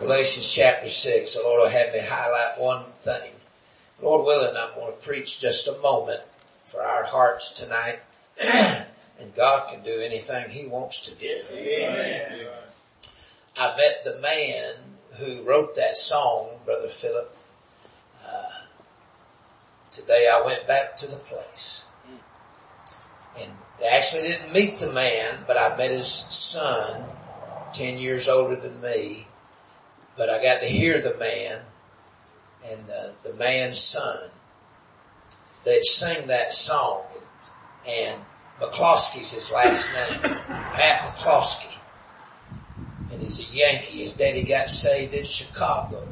Galatians chapter 6. The Lord will have me highlight one thing. Lord willing, I'm going to preach just a moment for our hearts tonight. and God can do anything He wants to do. Amen. I met the man who wrote that song, Brother Philip. Uh, today I went back to the place. And actually didn't meet the man, but I met his son, 10 years older than me. But I got to hear the man and uh, the man's son. They'd sing that song and McCloskey's his last name, Pat McCloskey. And he's a Yankee. His daddy got saved in Chicago,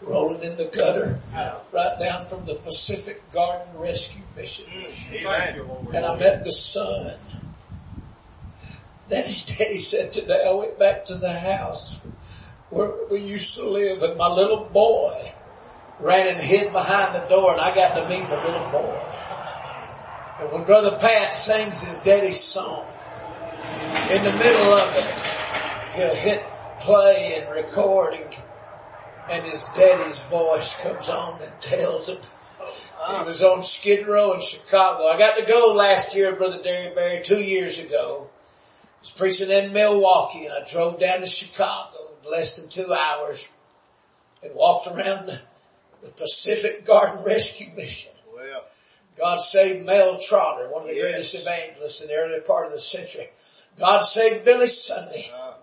rolling in the gutter, right down from the Pacific Garden Rescue Mission. And I met the son. Then his daddy said today I went back to the house where we used to live and my little boy ran and hid behind the door and I got to meet the little boy. And when Brother Pat sings his daddy's song, in the middle of it, he'll hit play and record and, and his daddy's voice comes on and tells him he was on Skid Row in Chicago. I got to go last year, Brother Derry Berry, two years ago. I was preaching in Milwaukee and I drove down to Chicago less than two hours and walked around the, the Pacific Garden Rescue Mission. Well. God saved Mel Trotter, one of the yes. greatest evangelists in the early part of the century. God saved Billy Sunday, uh.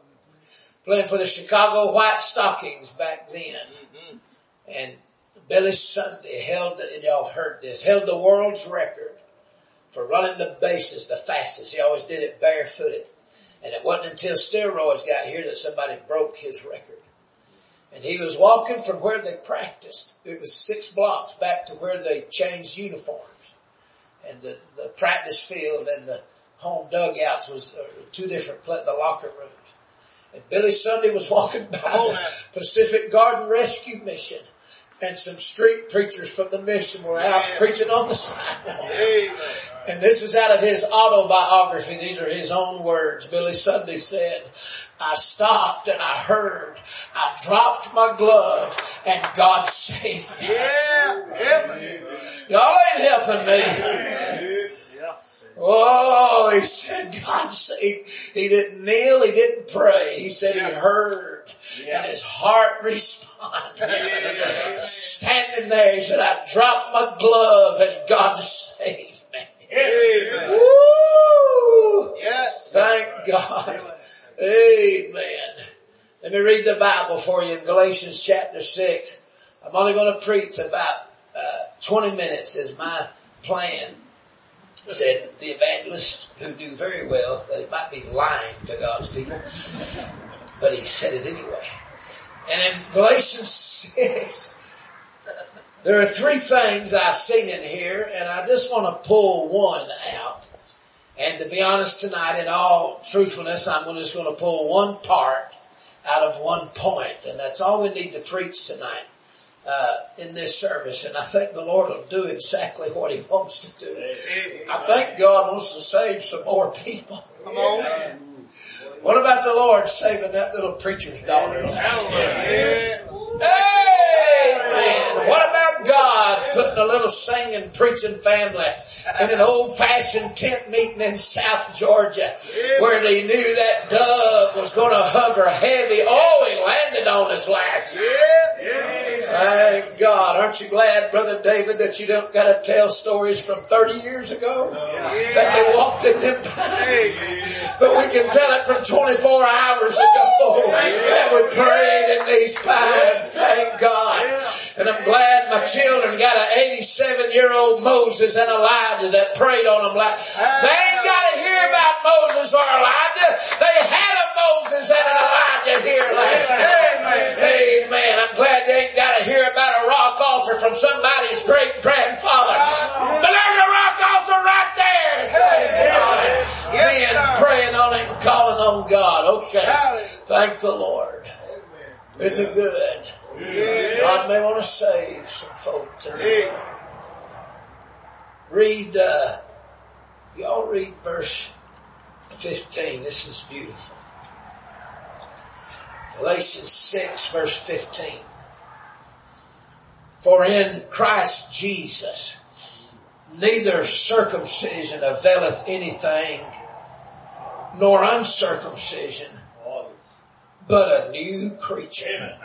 playing for the Chicago White Stockings back then. Mm-hmm. And Billy Sunday held, and y'all heard this, held the world's record for running the bases the fastest. He always did it barefooted. And it wasn't until steroids got here that somebody broke his record. And he was walking from where they practiced. It was six blocks back to where they changed uniforms. And the, the practice field and the home dugouts was uh, two different, the locker rooms. And Billy Sunday was walking by the Pacific Garden Rescue Mission and some street preachers from the mission were out yeah. preaching on the sidewalk. And this is out of his autobiography. These are his own words. Billy Sunday said, I stopped and I heard, I dropped my glove and God saved me. Yeah. Y'all ain't helping me. Oh, he said God saved. He didn't kneel, he didn't pray. He said he heard and his heart responded Standing there, he said, I dropped my glove and God saved me. Amen. Woo! Yes. Thank God. Amen. Let me read the Bible for you in Galatians chapter 6. I'm only going to preach about uh, 20 minutes is my plan. Said the evangelist who knew very well that he might be lying to God's people, but he said it anyway. And in Galatians 6, there are three things I've seen in here and I just want to pull one out. And to be honest tonight, in all truthfulness, I'm just going to pull one part out of one point, and that's all we need to preach tonight uh, in this service. And I think the Lord will do exactly what He wants to do. I think God wants to save some more people. Come on. What about the Lord saving that little preacher's daughter? Amen. What about God putting a little singing, preaching family in an old fashioned tent meeting in South Georgia where they knew that dove was going to hover heavy. Oh, he landed on us last night. Thank God. Aren't you glad, Brother David, that you don't gotta tell stories from 30 years ago? That they walked in them pines. But we can tell it from 24 hours ago that we prayed in these pines. Thank God. And I'm glad my children got an 87 year old Moses and Elijah that prayed on them like, they ain't gotta hear about Moses or Elijah. They had a Moses and an Elijah here last night. Amen. I'm glad they ain't gotta hear about a rock altar from somebody's great Thank the Lord. Isn't it good? God may want to save some folk tonight. Read, uh, y'all read verse 15. This is beautiful. Galatians 6 verse 15. For in Christ Jesus, neither circumcision availeth anything, nor uncircumcision, but a new creature.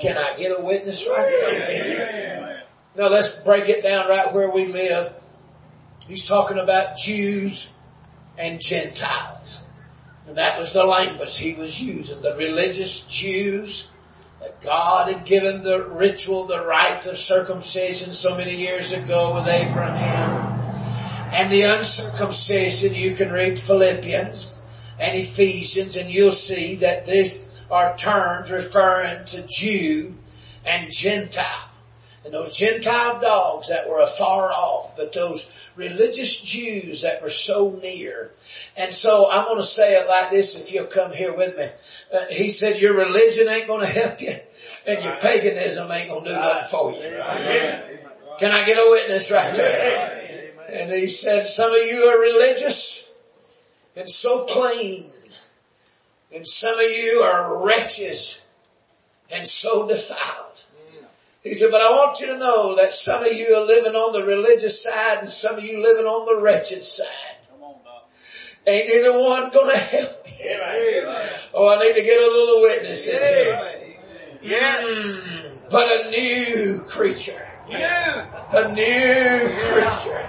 Can I get a witness right there? Now let's break it down right where we live. He's talking about Jews and Gentiles. And that was the language he was using. The religious Jews that God had given the ritual, the rite of circumcision so many years ago with Abraham. And the uncircumcision, you can read Philippians and Ephesians and you'll see that these are terms referring to Jew and Gentile. And those Gentile dogs that were afar off, but those religious Jews that were so near. And so I'm going to say it like this if you'll come here with me. Uh, he said your religion ain't going to help you and your paganism ain't going to do nothing for you. Can I get a witness right there? And he said some of you are religious and so clean and some of you are wretches and so defiled. He said, but I want you to know that some of you are living on the religious side and some of you living on the wretched side. Ain't either one gonna help you. Oh, I need to get a little witness in here. Mm, but a new creature. A new creature.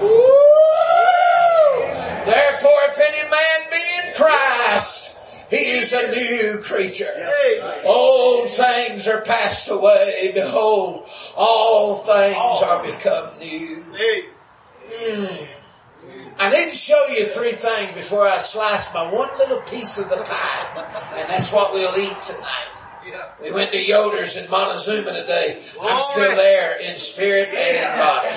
Woo! Therefore, if any man be in Christ, he is a new creature. Old things are passed away. Behold, all things are become new. Mm. I need to show you three things before I slice my one little piece of the pie. And that's what we'll eat tonight. We went to Yoder's in Montezuma today. I'm still there in spirit and in body.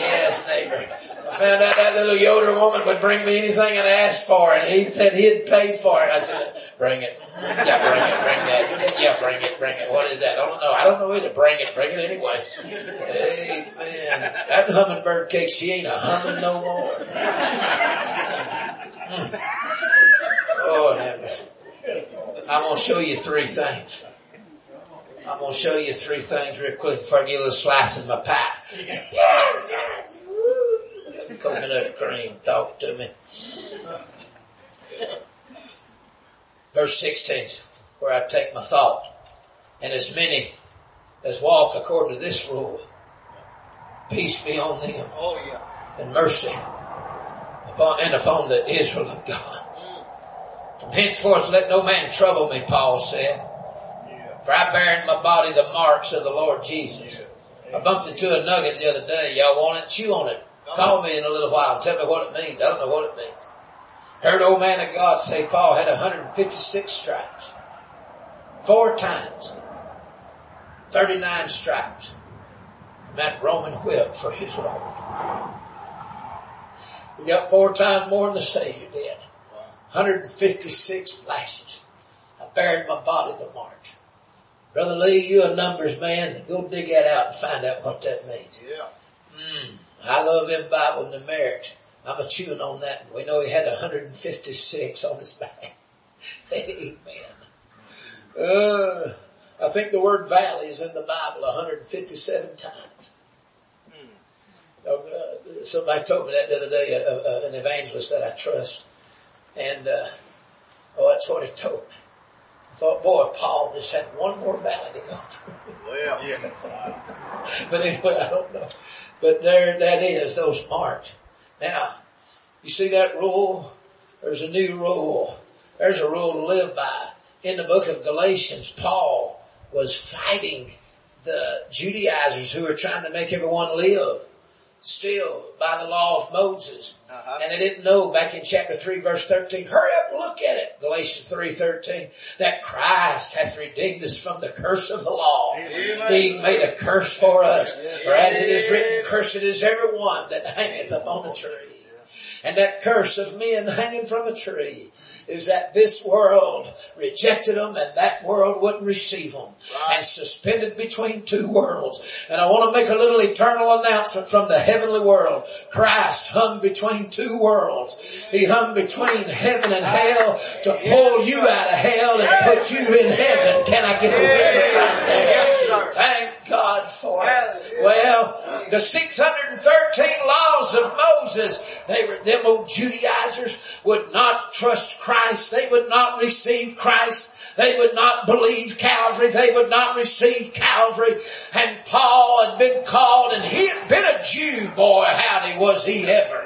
Yes, neighbor. I found out that little Yoder woman would bring me anything I asked for and he said he'd pay for it. I said, bring it. Yeah, bring it, bring that. Yeah, bring it, bring it. What is that? I don't know. I don't know either. Bring it, bring it anyway. Amen. That hummingbird cake, she ain't a humming no more. Oh. I'm going to show you three things. I'm going to show you three things real quick before I get a little slice of my pie. Yes. Cream, talk to me. Verse 16, where I take my thought. And as many as walk according to this rule, peace be on them. Oh yeah. And mercy upon, and upon the Israel of God. From henceforth let no man trouble me, Paul said. For I bear in my body the marks of the Lord Jesus. I bumped into a nugget the other day. Y'all want it? Chew on it. Call me in a little while and tell me what it means. I don't know what it means. Heard old man of God say Paul had 156 stripes. Four times. 39 stripes. That Roman whip for his Lord. He got four times more than the Savior did. 156 lashes. I in my body the march. Brother Lee, you a numbers man. Go dig that out and find out what that means. Yeah. Mm, I love them Bible numerics. I'm a chewing on that. We know he had 156 on his back. Amen. Uh, I think the word valley is in the Bible 157 times. Uh, somebody told me that the other day, uh, uh, an evangelist that I trust. And, uh, oh, that's what he told me. I thought, boy, Paul just had one more valley to go through. Well, yeah. but anyway, I don't know. But there, that is, those marks. Now, you see that rule? There's a new rule. There's a rule to live by. In the book of Galatians, Paul was fighting the Judaizers who were trying to make everyone live still by the law of Moses. Uh-huh. And they didn't know back in chapter 3 verse 13, hurry up and look at it, Galatians 3.13, that Christ hath redeemed us from the curse of the law, Amen. being made a curse for us. For as it is written, cursed is every one that hangeth upon a tree. And that curse of men hanging from a tree is that this world rejected them and that world wouldn't receive them right. and suspended between two worlds. And I want to make a little eternal announcement from the heavenly world. Christ hung between two worlds. He hung between heaven and hell to pull you out of hell and put you in heaven. Can I get a witness right there? Thank God for it. Well, the 613 laws of Moses, they were, them old Judaizers would not trust Christ. They would not receive Christ. They would not believe Calvary. They would not receive Calvary. And Paul had been called and he had been a Jew, boy, howdy was he ever.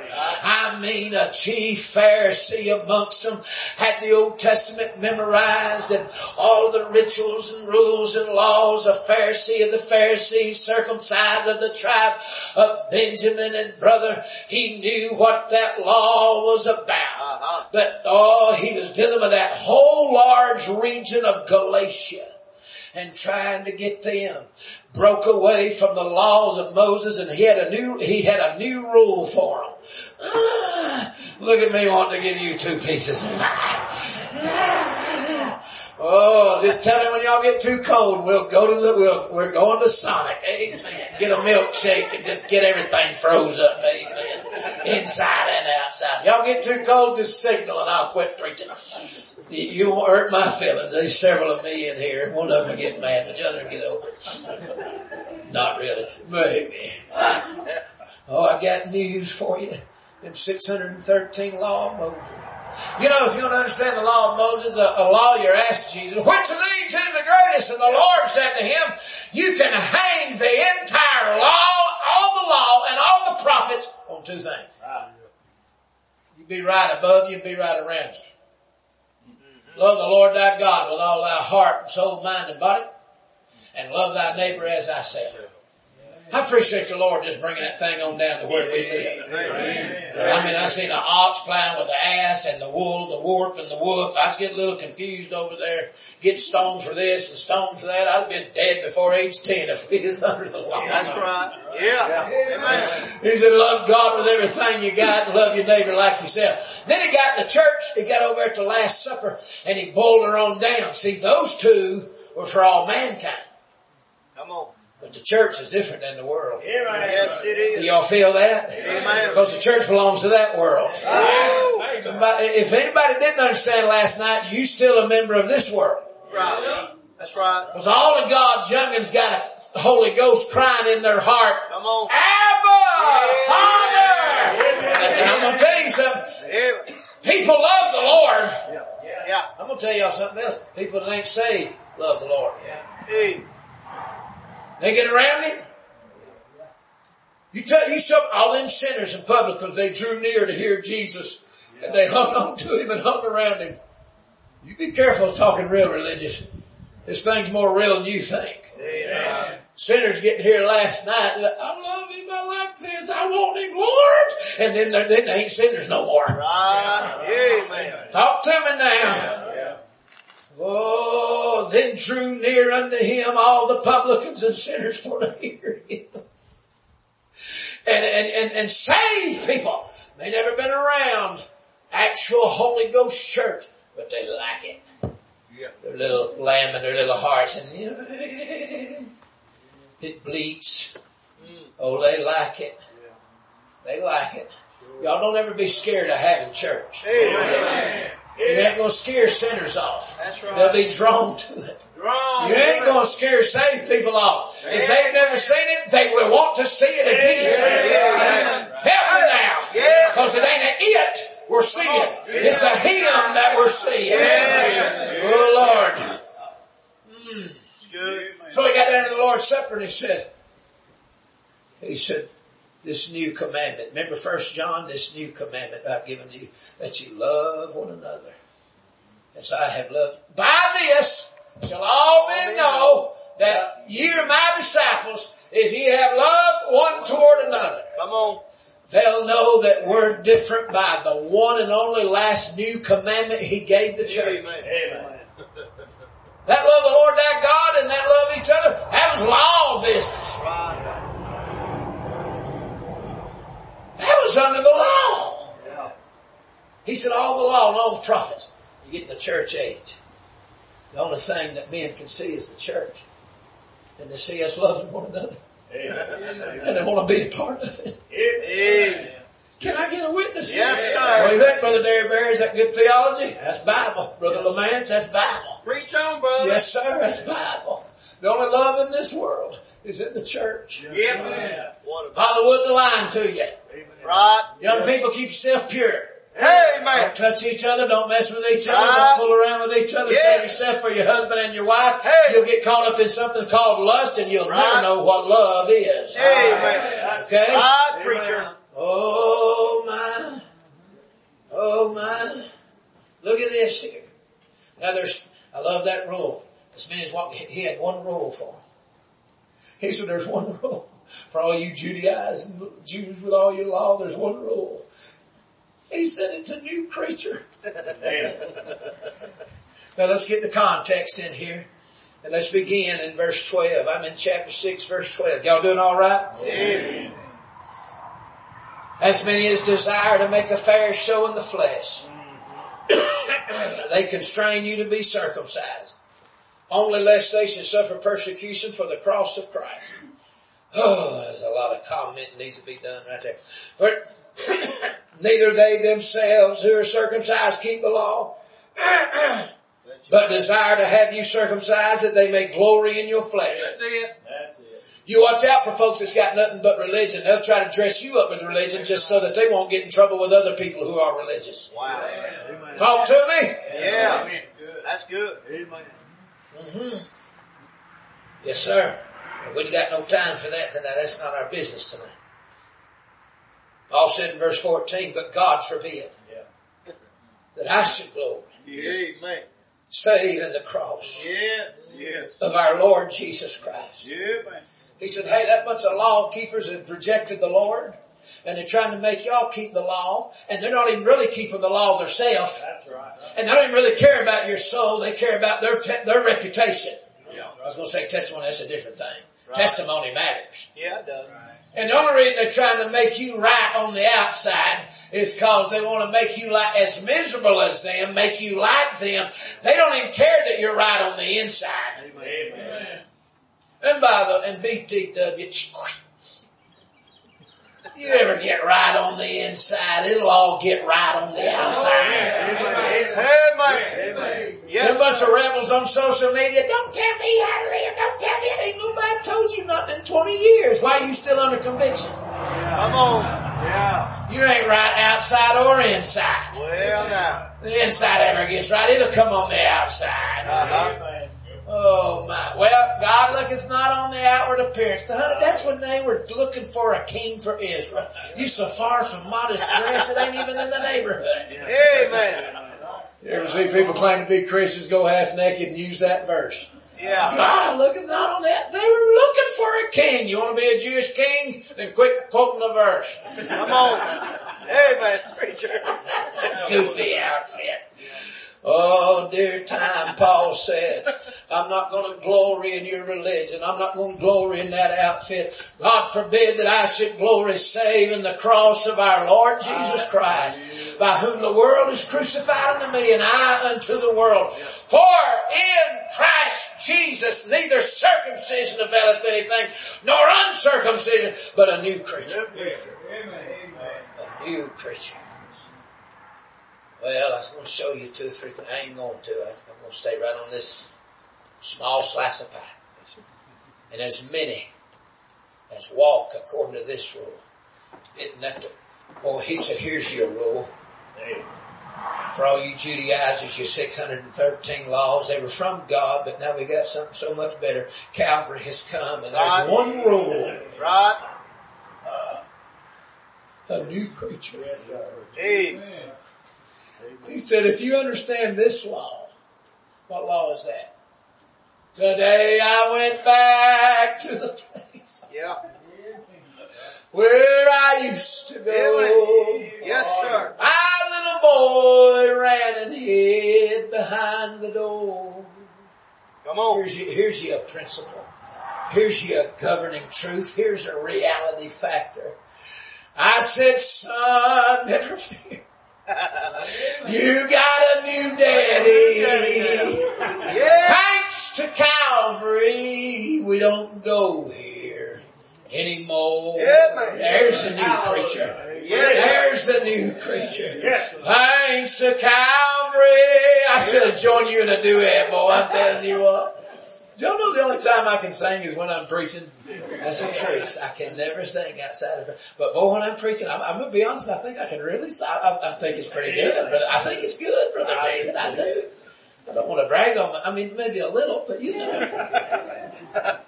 I mean a chief Pharisee amongst them, had the Old Testament memorized and all the rituals and rules and laws of Pharisee of the Pharisees, circumcised of the tribe of Benjamin and brother, he knew what that law was about. Uh-huh. But oh, he was dealing with that whole large region of Galatia and trying to get them broke away from the laws of Moses and he had a new, he had a new rule for them. Ah, look at me wanting to give you two pieces. Oh, just tell me when y'all get too cold and we'll go to the, we'll, we're going to Sonic. Amen. Get a milkshake and just get everything froze up. Amen. Inside and outside. Y'all get too cold, just signal and I'll quit preaching. You won't hurt my feelings. There's several of me in here. One of them will get mad, but the other will get over it. Not really. Maybe. Oh, I got news for you. Them 613 law of Moses. You know, if you don't understand the law of Moses, a, a lawyer asked Jesus, which of these is the greatest? And the Lord said to him, you can hang the entire law, all the law, and all the prophets on two things. You be right above you and be right around you. Love the Lord thy God with all thy heart soul, mind and body, and love thy neighbor as thyself. I appreciate the Lord just bringing that thing on down to where we live. I mean, I seen an ox plowing with the ass and the wool, the warp and the woof. I was getting a little confused over there. Get stoned for this and stoned for that. I'd have been dead before age 10 if we was under the law. That's right. Yeah. Amen. He said, love God with everything you got and love your neighbor like yourself. Then he got in the church, he got over at the Last Supper and he boiled her on down. See, those two were for all mankind. Come on. But the church is different than the world. Yes, it is. Do y'all feel that? Amen. Because the church belongs to that world. Somebody, if anybody didn't understand last night, you still a member of this world. Right. That's right. Because all of God's youngins got a Holy Ghost crying in their heart. Come on. Abba! Father! And I'm going to tell you something. People love the Lord. Yeah. I'm going to tell y'all something else. People that ain't saved love the Lord. Yeah. Hey. They get around him. You tell you show all them sinners and publicans, they drew near to hear Jesus and they hung on to him and hung around him. You be careful talking real religious. This thing's more real than you think. Amen. Sinners getting here last night. I love him. I like this. I want him, Lord. And then, then they ain't sinners no more. Right. Amen. Talk to me now. Oh, then drew near unto him all the publicans and sinners for to hear him. And, and, and, and save people. They never been around actual Holy Ghost church, but they like it. Yeah. Their little lamb and their little hearts and it bleats. Mm. Oh, they like it. They like it. Y'all don't ever be scared of having church. Amen. You ain't gonna scare sinners off. That's right. They'll be drawn to it. Drawn. You ain't gonna scare saved people off. If they've never seen it, they will want to see it again. Help me now. Yeah. Cause it ain't an it we're seeing. It's a him that we're seeing. Oh Lord. Mm. So he got down to the Lord's Supper and he said, he said, this new commandment. Remember first John, this new commandment I've given you, that you love one another. As I have loved. By this shall all men know that ye are my disciples if ye have loved one toward another. Come on. They'll know that we're different by the one and only last new commandment he gave the church. Amen. That love the Lord thy God and that love each other, that was law business. Right. That was under the law. He said all the law and all the prophets. You get in the church age. The only thing that men can see is the church. And they see us loving one another. And they want to be a part of it. Amen. Can I get a witness? Yes, sir. What sir. do you think, Brother Derry Bear? Is that good theology? That's Bible. Brother Lamance, that's Bible. Preach on, brother. Yes, sir, that's Bible. The only love in this world is in the church. Yep. What a, Hollywood's a lying to you. right. Young people, keep yourself pure. Amen. Don't touch each other. Don't mess with each other. Right. Don't fool around with each other. Yeah. Save yourself for your husband and your wife. Hey. You'll get caught up in something called lust and you'll Right. never know what love is. Amen. Okay? Right, preacher. Oh my. Oh my. Look at this here. Now there's, I love that rule. This man is what, he had one rule for him. He said there's one rule. For all you Judaizing Jews with all your law, there's one rule. He said it's a new creature. Now let's get the context in here. And let's begin in verse 12. I'm in chapter 6 verse 12. Y'all doing alright? As many as desire to make a fair show in the flesh. Mm-hmm. they constrain you to be circumcised. Only lest they should suffer persecution for the cross of Christ. Oh, there's a lot of comment needs to be done right there. For neither they themselves who are circumcised keep the law, but desire to have you circumcised that they may glory in your flesh. You watch out for folks that's got nothing but religion. They'll try to dress you up with religion just so that they won't get in trouble with other people who are religious. Wow. Talk to me. Yeah. That's good. Mm-hmm. Yes, sir. We've got no time for that tonight. That's not our business tonight. Paul said in verse 14, but God forbid that I should glory Amen. save in the cross Yes. Yes. of our Lord Jesus Christ. Amen. He said, hey, that bunch of law keepers have rejected the Lord and they're trying to make y'all keep the law and they're not even really keeping the law themselves. That's right. And they don't even really care about your soul. They care about their, te- their reputation. Yeah. I was going to say testimony, that's a different thing. Testimony matters. Yeah, it does. And the only reason they're trying to make you right on the outside is cause they want to make you like as miserable as them, make you like them. They don't even care that you're right on the inside. Amen. And by the, and BTW, you ever get right on the inside, it'll all get right on the outside. Amen. Them Yes. bunch of rebels on social media, don't tell me how to live, don't tell me, ain't nobody told you nothing in 20 years. Why are you still under conviction? Come on. Yeah. You ain't right outside or inside. Well now. The inside ever gets right, it'll come on the outside. Uh-huh. Oh my. Well, God looketh not on the outward appearance. Honey, that's when they were looking for a king for Israel. You so far from modest dress, it ain't even in the neighborhood. Amen. You ever see people claim to be Christians go half naked and use that verse? Yeah. God looketh not on that. They were looking for a king. You want to be a Jewish king? Then quit quoting the verse. Come on. Amen, preacher. Goofy outfit. Oh dear time, Paul said, I'm not going to glory in your religion. I'm not going to glory in that outfit. God forbid that I should glory save in the cross of our Lord Jesus Christ, by whom the world is crucified unto me and I unto the world. For in Christ Jesus neither circumcision availeth anything, nor uncircumcision, but a new creature. A new creature. Well, I was going to show you two or three things. I ain't going to. I- I'm going to stay right on this small slice of pie. And as many as walk according to this rule. Isn't that the, well, he said, here's your rule. For all you Judaizers, your 613 laws, they were from God, but now we got something so much better. Calvary has come and there's Right. one rule. Right. A new creature. Amen. He said, if you understand this law, what law is that? Today I went back to the place Yeah. where I used to go. Yes, sir. Our little boy ran and hid behind the door. Come on. Here's you, here's you a principle. Here's you a governing truth. Here's a reality factor. I said, son, never fear. You got a new daddy. Yeah. Thanks to Calvary, we don't go here anymore. Yeah. There's the new preacher. Yes. There's the new creature. Thanks to Calvary. I should have joined you in a duet, boy. I'm telling you what. Y'all know the only time I can sing is when I'm preaching. That's the truth. I can never sing outside of it. But boy, when I'm preaching, I'm, I'm gonna be honest. I think I can really. I, I, I think it's pretty good, brother. I think it's good, brother David. I do. I don't want to brag on my. I mean, maybe a little, but you know.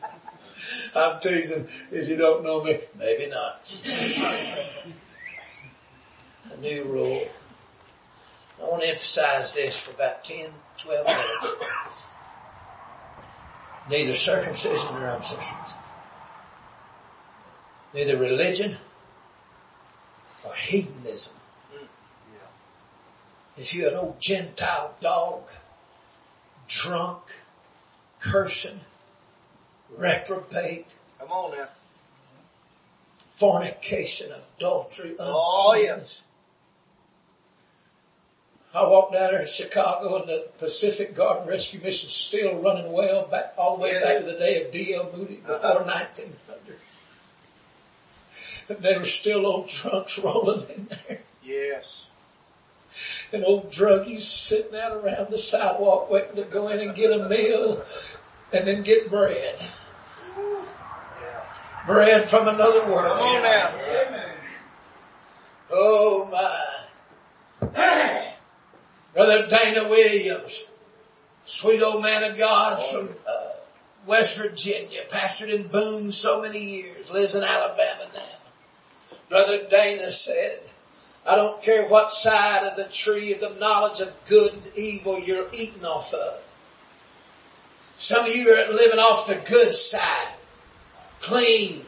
I'm teasing. If you don't know me, maybe not. A new rule. I want to emphasize this for about 10, 12 minutes. Neither circumcision nor uncircumcision. Neither religion or hedonism. Mm. If you're an old Gentile dog, drunk, cursing, reprobate, Come on now. fornication, adultery, Oh, uncleanness. I walked down there in Chicago and the Pacific Garden Rescue Mission still running well back all the way Yeah. back to the day of D.L. Moody before Uh-huh. 1900. And they were still old drunks rolling in there Yes. and old druggies sitting out around the sidewalk waiting to go in and get a meal and then get bread. Bread from another world. Come on now. Oh my. Brother Dana Williams, sweet old man of God from uh, West Virginia, pastored in Boone so many years, lives in Alabama now. Brother Dana said, I don't care what side of the tree of the knowledge of good and evil you're eating off of. Some of you are living off the good side. Clean,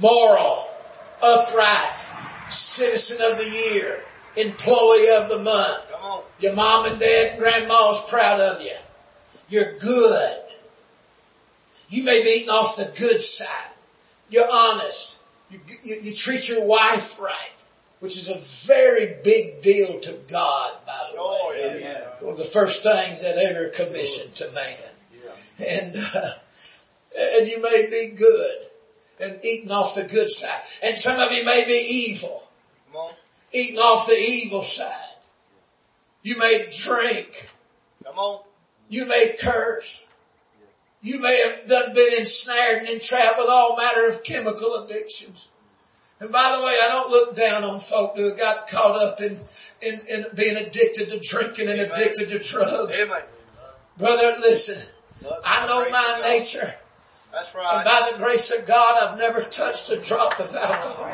moral, upright, citizen of the year, employee of the month. Your mom and dad and grandma's proud of you. You're good. You may be eating off the good side. You're honest. You, you, you treat your wife right, which is a very big deal to God, by the Oh, way. yeah. One of the first things that ever commissioned to man. And, uh, and you may be good and eating off the good side. And some of you may be evil Come on. Eating off the evil side. You may drink. Come on. You may curse. You may have done been ensnared and entrapped with all manner of chemical addictions. And by the way, I don't look down on folk who got caught up in, in, in being addicted to drinking and addicted to drugs. Amen. Brother, listen, Love I know my nature. That's And by the grace of God, I've never touched a drop of alcohol.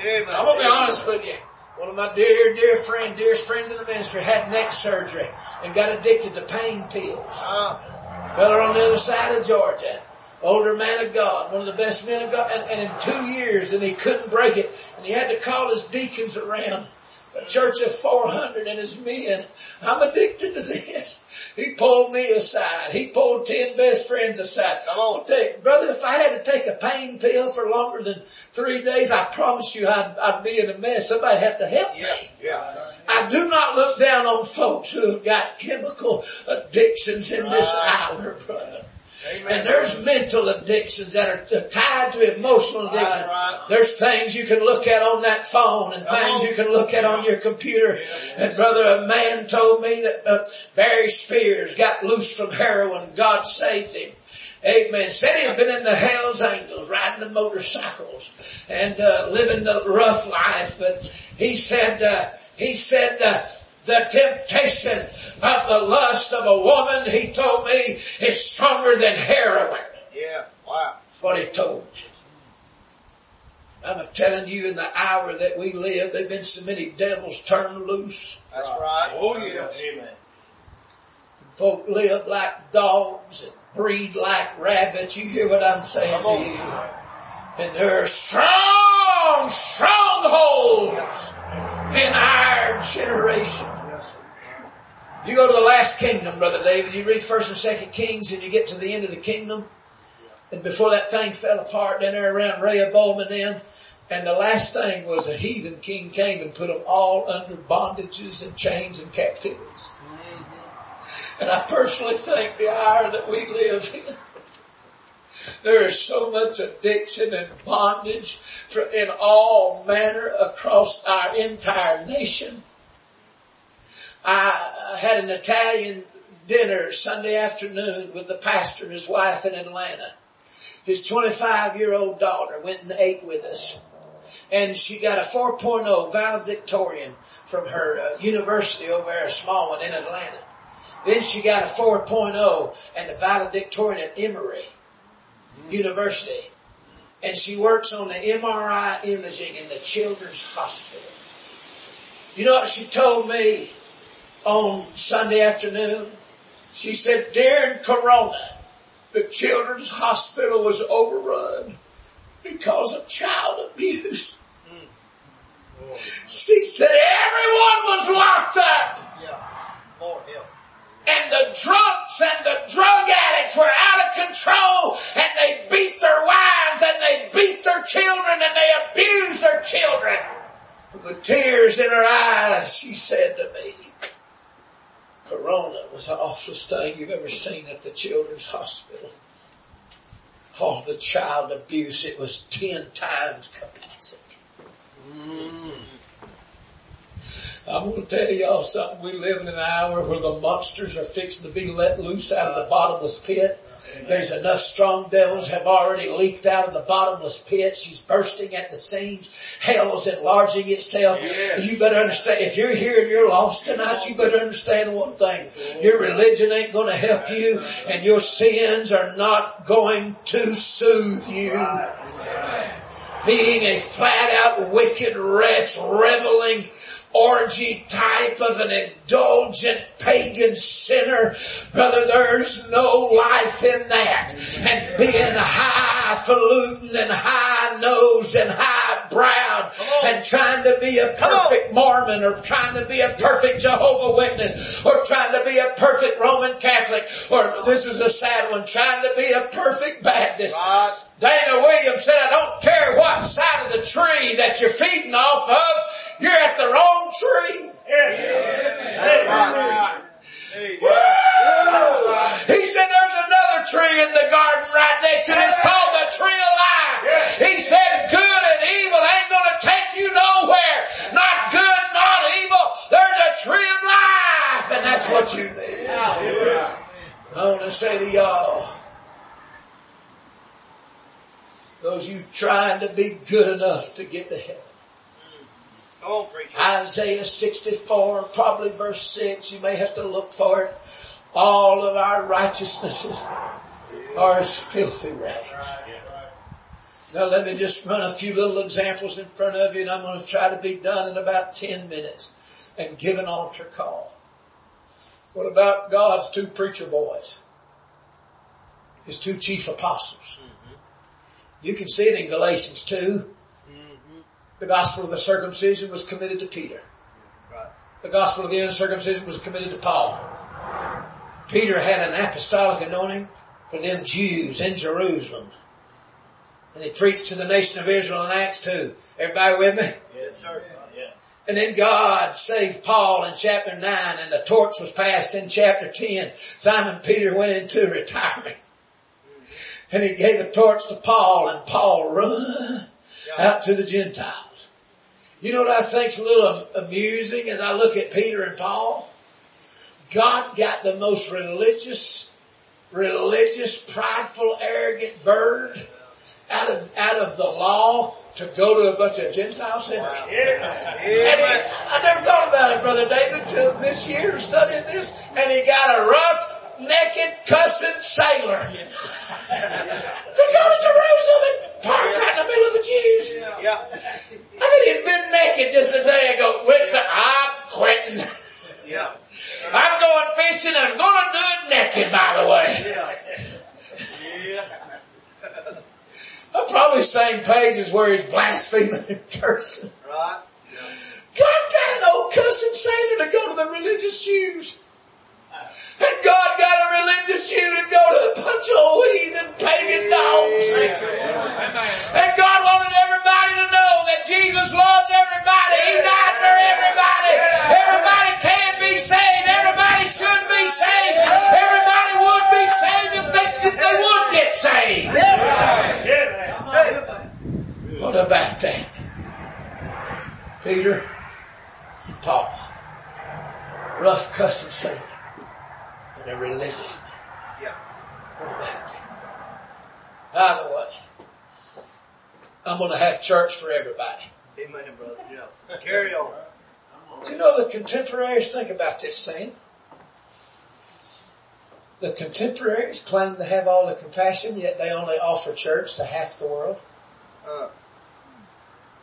Amen. I'm gonna be honest with you. One of my dear, dear friend, dearest friends in the ministry had neck surgery and got addicted to pain pills. Uh, Fella on the other side of Georgia. Older man of God, one of the best men of God, and, and in two years, and he couldn't break it, and he had to call his deacons around, a church of 400 and his men. I'm addicted to this. He pulled me aside. He pulled 10 best friends aside. Come on. You, brother, if I had to take a pain pill for longer than three days, I promise you I'd, I'd be in a mess. Somebody'd have to help yeah. me. Yeah. I do not look down on folks who have got chemical addictions in this hour, brother. Amen. And there's mental addictions that are tied to emotional addiction. right. There's things you can look at on that phone and Come things on. you can look at on your computer. And brother, a man told me that uh, Barry Spears got loose from heroin. God saved him. Amen. Said he had been in the Hells Angels, riding the motorcycles and uh, living the rough life. But he said, uh, he said, uh, the temptation of the lust of a woman, he told me, is stronger than heroin. Yeah. Wow. That's what he told me. I'm telling you in the hour that we live, there've been so many devils turned loose. That's right. Oh yeah. Amen. Folk live like dogs and breed like rabbits. You hear what I'm saying to you? And there are strong strongholds in our generation. You go to the last kingdom, Brother David, you read first and second Kings and you get to the end of the kingdom. And before that thing fell apart down there around Rehoboam and them, And the last thing was a heathen king came and put them all under bondages and chains and captivities. And I personally think the hour that we live in, there is so much addiction and bondage in all manner across our entire nation. I had an Italian dinner Sunday afternoon with the pastor and his wife in Atlanta. His 25 year old daughter went and ate with us and she got a 4.0 valedictorian from her uh, university over there, a small one in Atlanta. Then she got a 4.0 and a valedictorian at Emory University. And she works on the MRI imaging in the Children's Hospital. You know what she told me on Sunday afternoon? She said, during Corona, the Children's Hospital was overrun because of child abuse. Mm. She said everyone was locked up. Yeah. And the drunks and the drug addicts were out of control and they beat their wives and they beat their children and they abused their children. With tears in her eyes, she said to me, Corona was the awfulest thing you've ever seen at the children's hospital. All the child abuse, it was ten times capacity. Mm. I want to tell y'all something. We live in an hour where the monsters are fixing to be let loose out of the bottomless pit. There's enough strong devils have already leaked out of the bottomless pit. She's bursting at the seams. Hell's enlarging itself. You better understand, if you're here and you're lost tonight, you better understand one thing. Your religion ain't gonna help you and your sins are not going to soothe you being a flat out wicked wretch, reveling orgy type of an indulgent pagan sinner. Brother, there's no life in that. And being highfalutin and high nosed and high browed and trying to be a perfect Mormon or trying to be a perfect Jehovah Witness or trying to be a perfect Roman Catholic or this is a sad one, trying to be a perfect Baptist. Dana Williams said, I don't care what side of the tree that you're feeding off of, you're at the wrong tree. Hey, He said there's another tree in the garden right next to it. It's called the tree of life. He said good and evil ain't gonna take you nowhere. Not good, not evil. There's a tree of life and that's what you need. I want to say to y'all, those you trying to be good enough to get to heaven. On. Isaiah 64, probably verse 6, you may have to look for it. All of our righteousnesses are as filthy rags. Now let me just run a few little examples in front of you and I'm going to try to be done in about 10 minutes and give an altar call. What about God's two preacher boys? His two chief apostles. You can see it in Galatians 2. The gospel of the circumcision was committed to Peter. Right. The gospel of the uncircumcision was committed to Paul. Peter had an apostolic anointing for them Jews in Jerusalem. And he preached to the nation of Israel in Acts 2. Everybody with me? Yes, sir. Yeah. And then God saved Paul in chapter 9 and the torch was passed in chapter 10. Simon Peter went into retirement. And he gave the torch to Paul and Paul run out to the Gentiles. You know what I think's a little amusing as I look at Peter and Paul? God got the most religious, religious, prideful, arrogant bird out of, out of the law to go to a bunch of Gentile sinners. And he, I never thought about it, Brother David, till this year studying this. And he got a rough, naked, cussing sailor to go to Jerusalem and park right in the middle of the Jews. Yeah. I mean, he'd been naked just a day ago. Wait, so I'm quitting. Yeah. I'm going fishing and I'm gonna do it naked, by the way. Yeah. I'm probably same page as where he's blaspheming and cursing. Right. God got an old cussing sailor to go to the religious Jews. And God got a religious Jew to go to a bunch of weeds and pagan dogs. And God wanted everybody to know that Jesus loves everybody. Everybody. Amen, brother. Yeah. Carry on. Do you know the contemporaries think about this scene? The contemporaries claim to have all the compassion, yet they only offer church to half the world. Uh,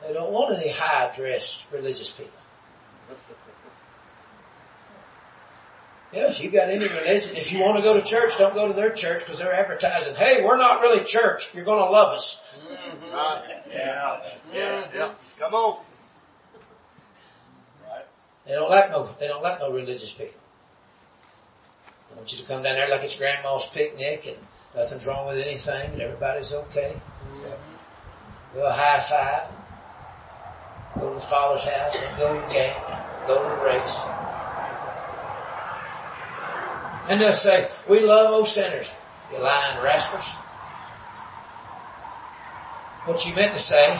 They don't want any high dressed religious people. Yeah, if you got any religion, if you want to go to church, don't go to their church because they're advertising, hey, we're not really church. You're going to love us. right. Yeah. Yeah. Yeah. Come on. They don't like no, they don't like no religious people. I want you to come down there like it's grandma's picnic and nothing's wrong with anything and everybody's okay. Mm-hmm. Do a high five. Go to the father's house, then go to the game, go to the race. And they'll say, we love old sinners, you lying rascals. What you meant to say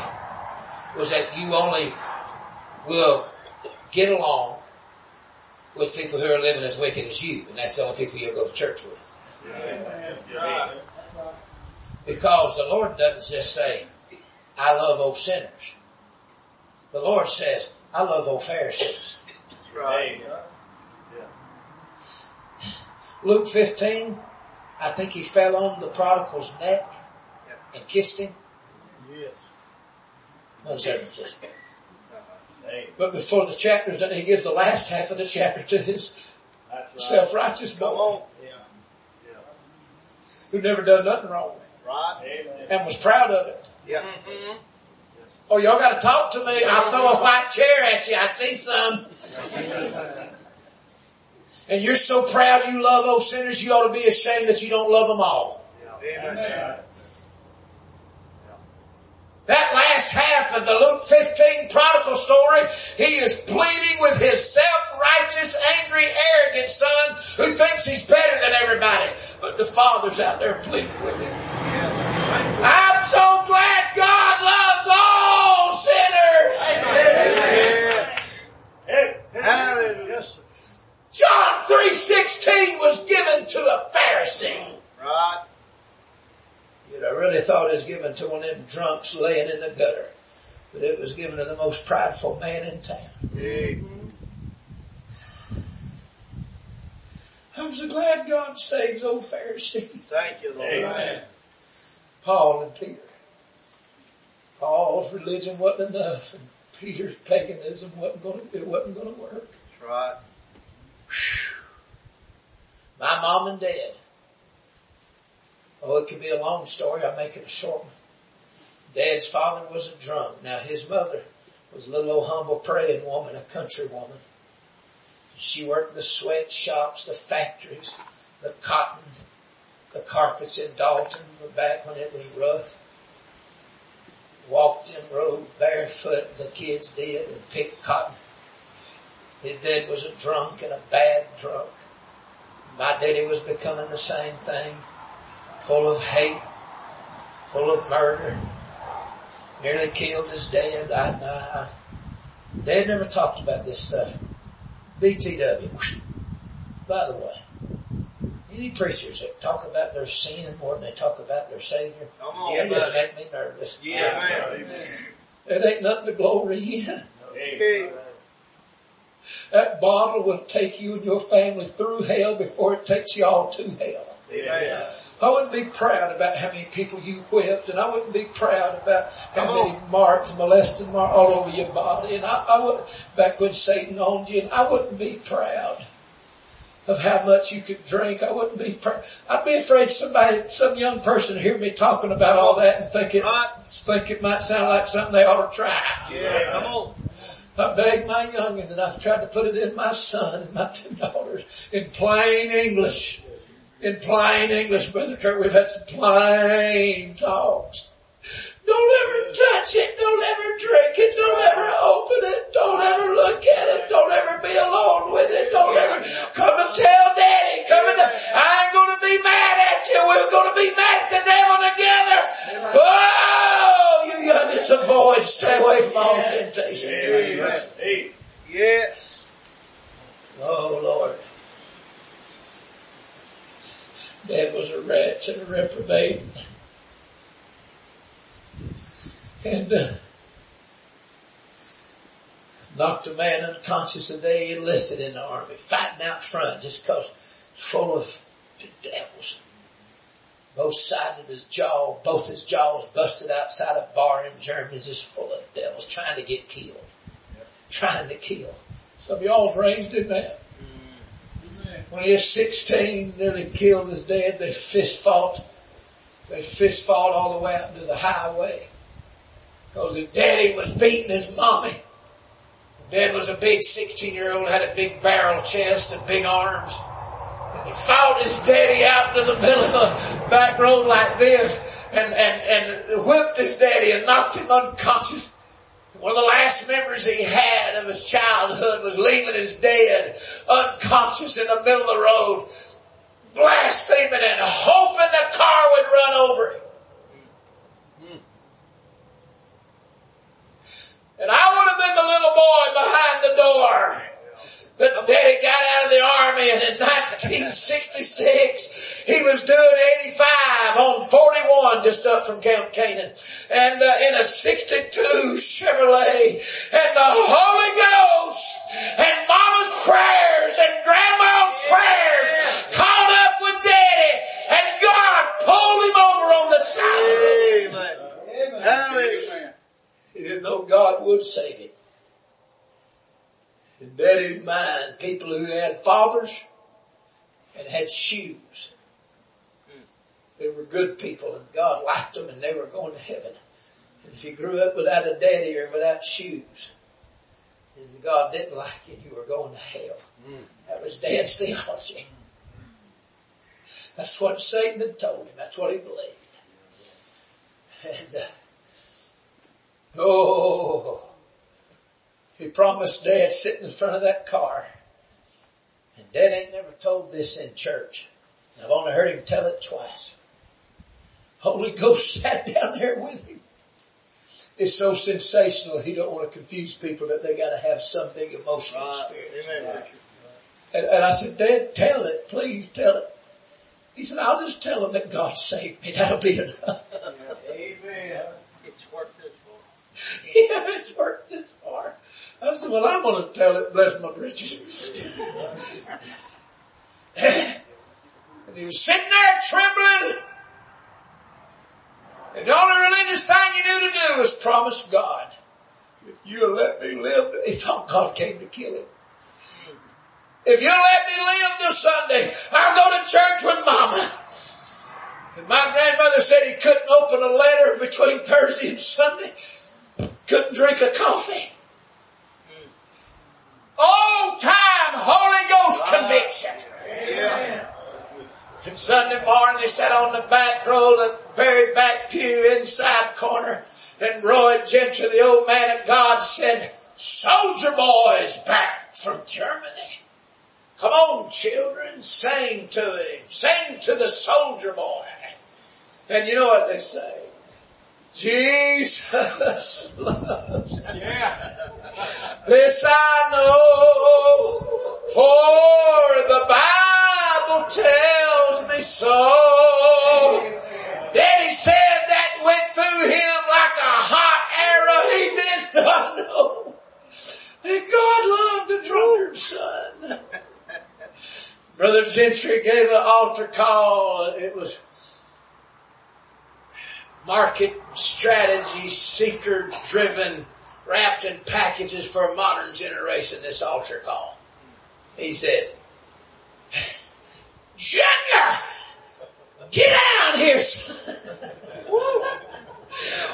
was that you only will get along with people who are living as wicked as you, and that's the only people you'll go to church with. Because the Lord doesn't just say, I love old sinners. The Lord says, I love old Pharisees. Luke 15, I think he fell on the prodigal's neck and kissed him. Yes. Uncircumcision. But before the chapter's done, he gives the last half of the chapter to his right. self-righteous Come boy on. Yeah. who never done nothing wrong Right. Amen. and was proud of it. Yeah. Mm-hmm. Oh, y'all gotta talk to me. I'll throw a white chair at you. I see some. And you're so proud you love old sinners, you ought to be ashamed that you don't love them all. Amen. That last half of the Luke 15 prodigal story, he is pleading with his self-righteous, angry, arrogant son who thinks he's better than everybody. But the father's out there pleading with him. I'm so glad God loves all sinners. Yeah. Hey, John 3.16 was given to a Pharisee. Right. You'd have really thought it was given to one of them drunks laying in the gutter. But it was given to the most prideful man in town. Hey. I'm so glad God saves old Pharisee. Thank you, Lord. Amen. Paul and Peter. Paul's religion wasn't enough and Peter's paganism wasn't going to, it wasn't going to work. That's right. My mom and dad. Oh, it could be a long story. I'll make it a short one. Dad's father was a drunk. Now his mother was a little old humble praying woman, a country woman. She worked the sweatshops, the factories, the cotton, the carpets in Dalton back when it was rough. Walked in road barefoot, the kids did, and picked cotton. His dad was a drunk and a bad drunk. My daddy was becoming the same thing, full of hate, full of murder. Nearly killed his dad. I, I, dad never talked about this stuff. BTW. By the way, any preachers that talk about their sin more than they talk about their Savior, Come on. they just make me nervous. Yes. Amen. It ain't nothing to glory in. Hey. That bottle will take you and your family through hell before it takes y'all to hell. Amen. I wouldn't be proud about how many people you whipped, and I wouldn't be proud about how Come many marks, molesting marks all over your body. And I, I would, back when Satan owned you, and I wouldn't be proud of how much you could drink. I wouldn't be proud. I'd be afraid somebody, some young person hear me talking about all that and think it, Right. think it might sound like something they ought to try. Yeah. Come on. I begged my youngins and I've tried to put it in my son and my two daughters in plain English. In plain English, Brother Kurt, we've had some plain talks. Don't ever touch it. Don't ever drink it. Don't ever open it. Don't ever look at it. Don't ever be alone with it. Don't ever come and tell daddy. Come and, I ain't gonna be mad at you. We're gonna be mad at the devil together. Oh, you youngins always avoid, stay away from all temptation. Yes. Oh Lord. Dad was a wretch and a reprobate. And uh, knocked a man unconscious the day he enlisted in the army, fighting out front just cause full of devils. Both sides of his jaw, both his jaws busted outside of Barham, Germany, just full of devils trying to get killed. Trying to kill. Some of y'all's raised in that. When he was 16, nearly killed his dad, they fist fought. They fist fought all the way out to the highway. Cause his daddy was beating his mommy. Dad was a big 16 year old, had a big barrel chest and big arms. And he fought his daddy out to the middle of a back road like this and, and, and whipped his daddy and knocked him unconscious. One of the last memories he had of his childhood was leaving his dad unconscious in the middle of the road, blaspheming and hoping the car would run over him. And I would have been the little boy behind the door that daddy got out of the army and in 1966 he was doing 85 on 41 just up from Camp Canaan and uh, in a 62 Chevrolet and the Holy Ghost and mama's prayers and grandma's prayers caught up with daddy and God pulled him over on the side of the road. Amen. Hallelujah. He didn't know God would save him. In Daddy's mind, people who had fathers and had shoes. They were good people and God liked them and they were going to heaven. And if you grew up without a daddy or without shoes, and God didn't like you, you were going to hell. That was Dad's theology. That's what Satan had told him. That's what he believed. And, uh, Oh, he promised dad sitting in front of that car. And dad ain't never told this in church. I've only heard him tell it twice. Holy Ghost sat down there with him. It's so sensational he don't want to confuse people that they gotta have some big emotional experience. Amen. And, and I said, Dad, tell it, please tell it. He said, I'll just tell them that God saved me. That'll be enough. Amen. It's worth it. yeah, it's worked this far. I said, well, I'm going to tell it, bless my britches. and he was sitting there trembling. And the only religious thing you knew to do was promise God, if you'll let me live, he thought God came to kill him. If you'll let me live this Sunday, I'll go to church with mama. And my grandmother said he couldn't open a letter between Thursday and Sunday. Couldn't drink a coffee. Old time Holy Ghost conviction. Yeah. And Sunday morning they sat on the back row, the very back pew inside corner, and Roy Gentry, the old man of God said, Soldier boy is back from Germany. Come on children, sing to him. Sing to the soldier boy. And you know what they say? Jesus loves. Yeah. This I know, for the Bible tells me so. Daddy said that went through him like a hot arrow. He did not know that God loved a drunkard son. Brother Gentry gave an altar call. It was market strategy, seeker driven, wrapped in packages for a modern generation, this altar call. He said, Junior, get down here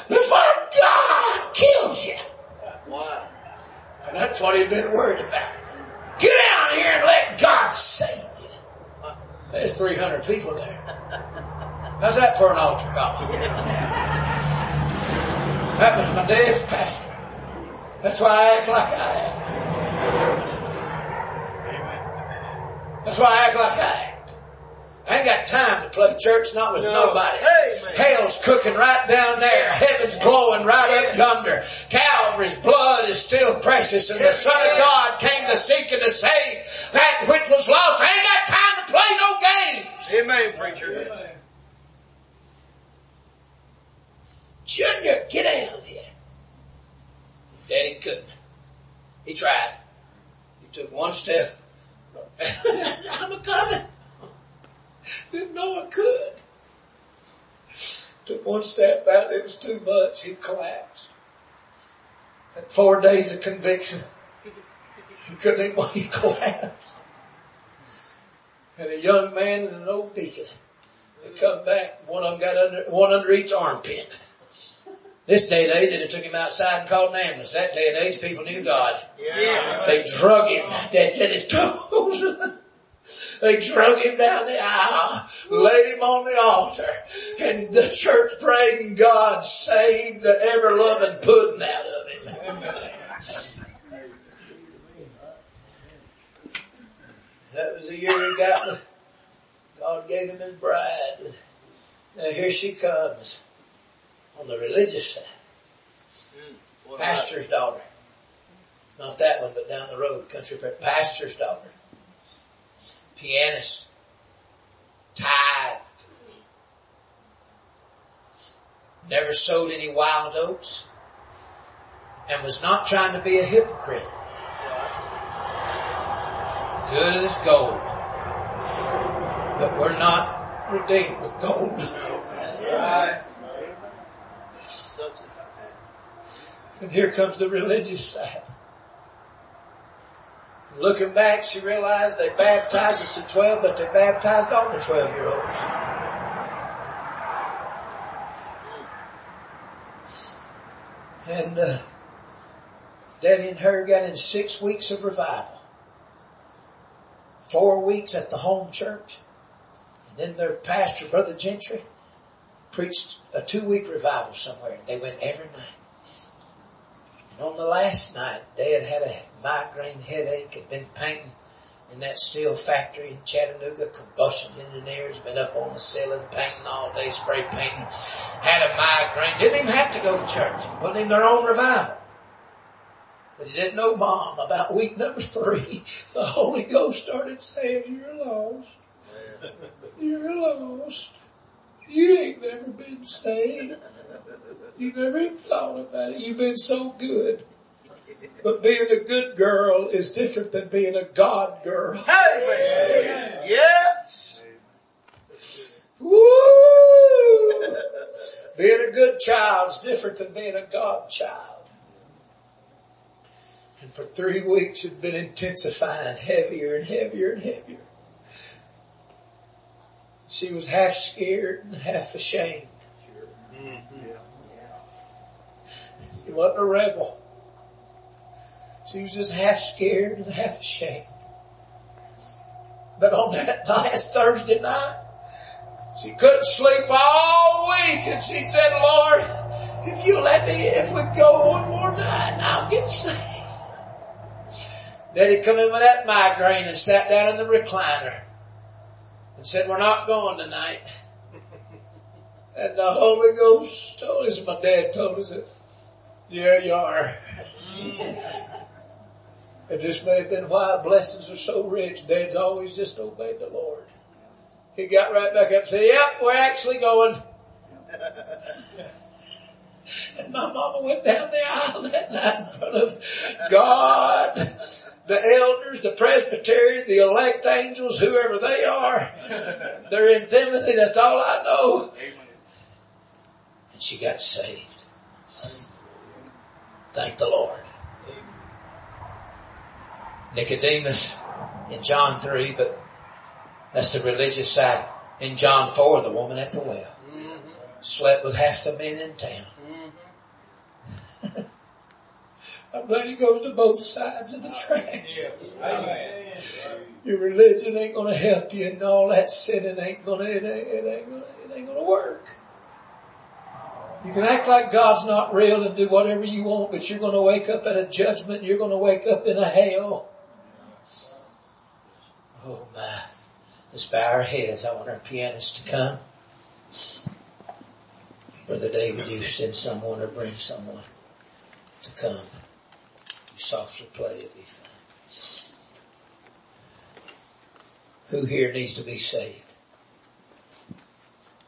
before God kills you. Wow. And that's what he'd been worried about. Get down here and let God save you. There's 300 people there. How's that for an altar call? That was my dad's pastor. That's why I act like I act. That's why I act like I act. I ain't got time to play church, not with No. nobody. Amen. Hell's cooking right down there. Heaven's glowing right up yonder. Calvary's blood is still precious and the Son of God came to seek and to save that which was lost. I ain't got time to play no games. Amen, preacher. Junior, get out of here. Daddy couldn't. He tried. He took one step. I'm a coming. Didn't know I could. Took one step out, it was too much, he collapsed. Had four days of conviction. He couldn't even, he collapsed. And a young man and an old deacon. They come back, one of them got under, one under each armpit. This day and age, they took him outside and called an ambulance. That day and age, people knew God. Yeah. They drug him. They did his toes. they drug him down the aisle, laid him on the altar, and the church prayed and God saved the ever loving pudding out of him. That was the year he got, God gave him his bride. Now here she comes on the religious side. About- Pastor's daughter. Not that one, but down the road, country. Pastor's daughter. Pianist. Tithed. Never sowed any wild oats. And was not trying to be a hypocrite. Good as gold. But we're not redeemed with gold. And here comes the religious side. Looking back, she realized they baptized us at 12, but they baptized all the 12 year olds. And, uh, Daddy and her got in six weeks of revival. Four weeks at the home church. And then their pastor, Brother Gentry, preached a two week revival somewhere. They went every night. And on the last night, they had had a migraine headache, had been painting in that steel factory in Chattanooga. Combustion engineers been up on the ceiling painting all day, spray painting. Had a migraine. Didn't even have to go to church. Wasn't even their own revival. But he didn't know mom. About week number three, the Holy Ghost started saying, you're lost. You're lost. You ain't never been saved. You never even thought about it. You've been so good. But being a good girl is different than being a God girl. Amen. Yes. Woo! Being a good child is different than being a God child. And for three weeks it's been intensifying heavier and heavier and heavier. She was half scared and half ashamed. Mm-hmm. She wasn't a rebel. She was just half scared and half ashamed. But on that last Thursday night, she couldn't sleep all week and she said, Lord, if you let me, if we go one more night, I'll get saved. Daddy come in with that migraine and sat down in the recliner and said, we're not going tonight. And the Holy Ghost told us, my dad told us it. Yeah, you are. And this may have been why blessings are so rich. Dad's always just obeyed the Lord. He got right back up and said, yep, we're actually going. And my mama went down the aisle that night in front of God, the elders, the presbytery, the elect angels, whoever they are. They're in Timothy, that's all I know. And she got saved. Thank the Lord. Nicodemus in John 3, but that's the religious side. In John 4, the woman at the well mm-hmm. slept with half the men in town. Mm-hmm. I'm glad he goes to both sides of the tracks. Your religion ain't gonna help you and all that sinning ain't gonna, it ain't, it ain't gonna, it ain't gonna work. You can act like God's not real and do whatever you want, but you're gonna wake up at a judgment, you're gonna wake up in a hell. Oh my. Let's bow our heads. I want our pianist to come. Brother David, you send someone or bring someone to come. Softly play, it'll be fine. Who here needs to be saved?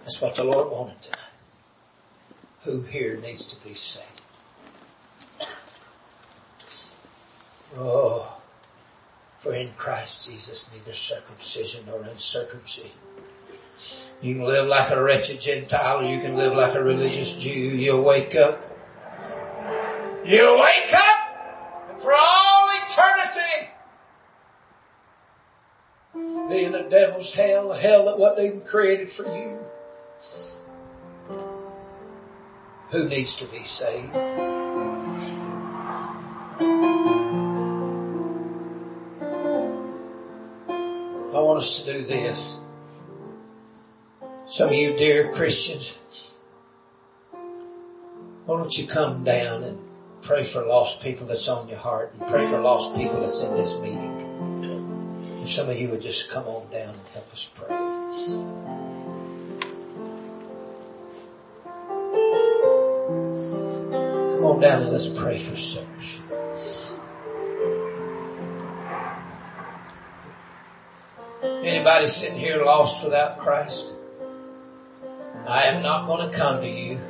That's what the Lord wanted tonight. Who here needs to be saved? Oh, for in Christ Jesus neither circumcision nor uncircumcision. You can live like a wretched Gentile or you can live like a religious Jew. You'll wake up. You'll wake up for all eternity be in the devil's hell, a hell that wasn't even created for you. Who needs to be saved? I want us to do this. Some of you dear Christians, why don't you come down and pray for lost people that's on your heart and pray for lost people that's in this meeting. If some of you would just come on down and help us pray. Come on down and let's pray for sinners. Anybody sitting here lost without Christ? I am not going to come to you.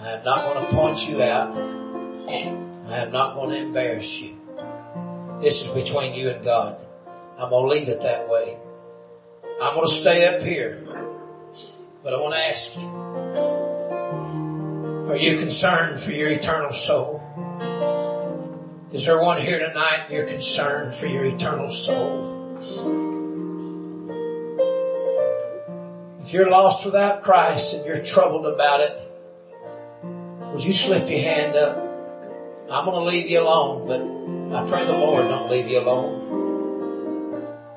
I am not going to point you out. I am not going to embarrass you. This is between you and God. I'm going to leave it that way. I'm going to stay up here. But I want to ask you, are you concerned for your eternal soul? Is there one here tonight you're concerned for your eternal soul? If you're lost without Christ and you're troubled about it, would you slip your hand up? I'm going to leave you alone, but I pray the Lord don't leave you alone.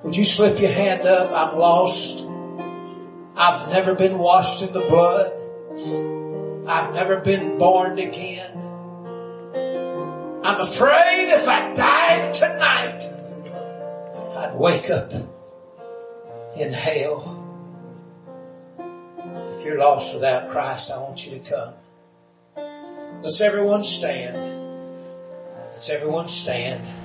Would you slip your hand up? I'm lost. I've never been washed in the blood. I've never been born again. I'm afraid if I died tonight, I'd wake up in hell. If you're lost without Christ, I want you to come. Let's everyone stand. Let's everyone stand.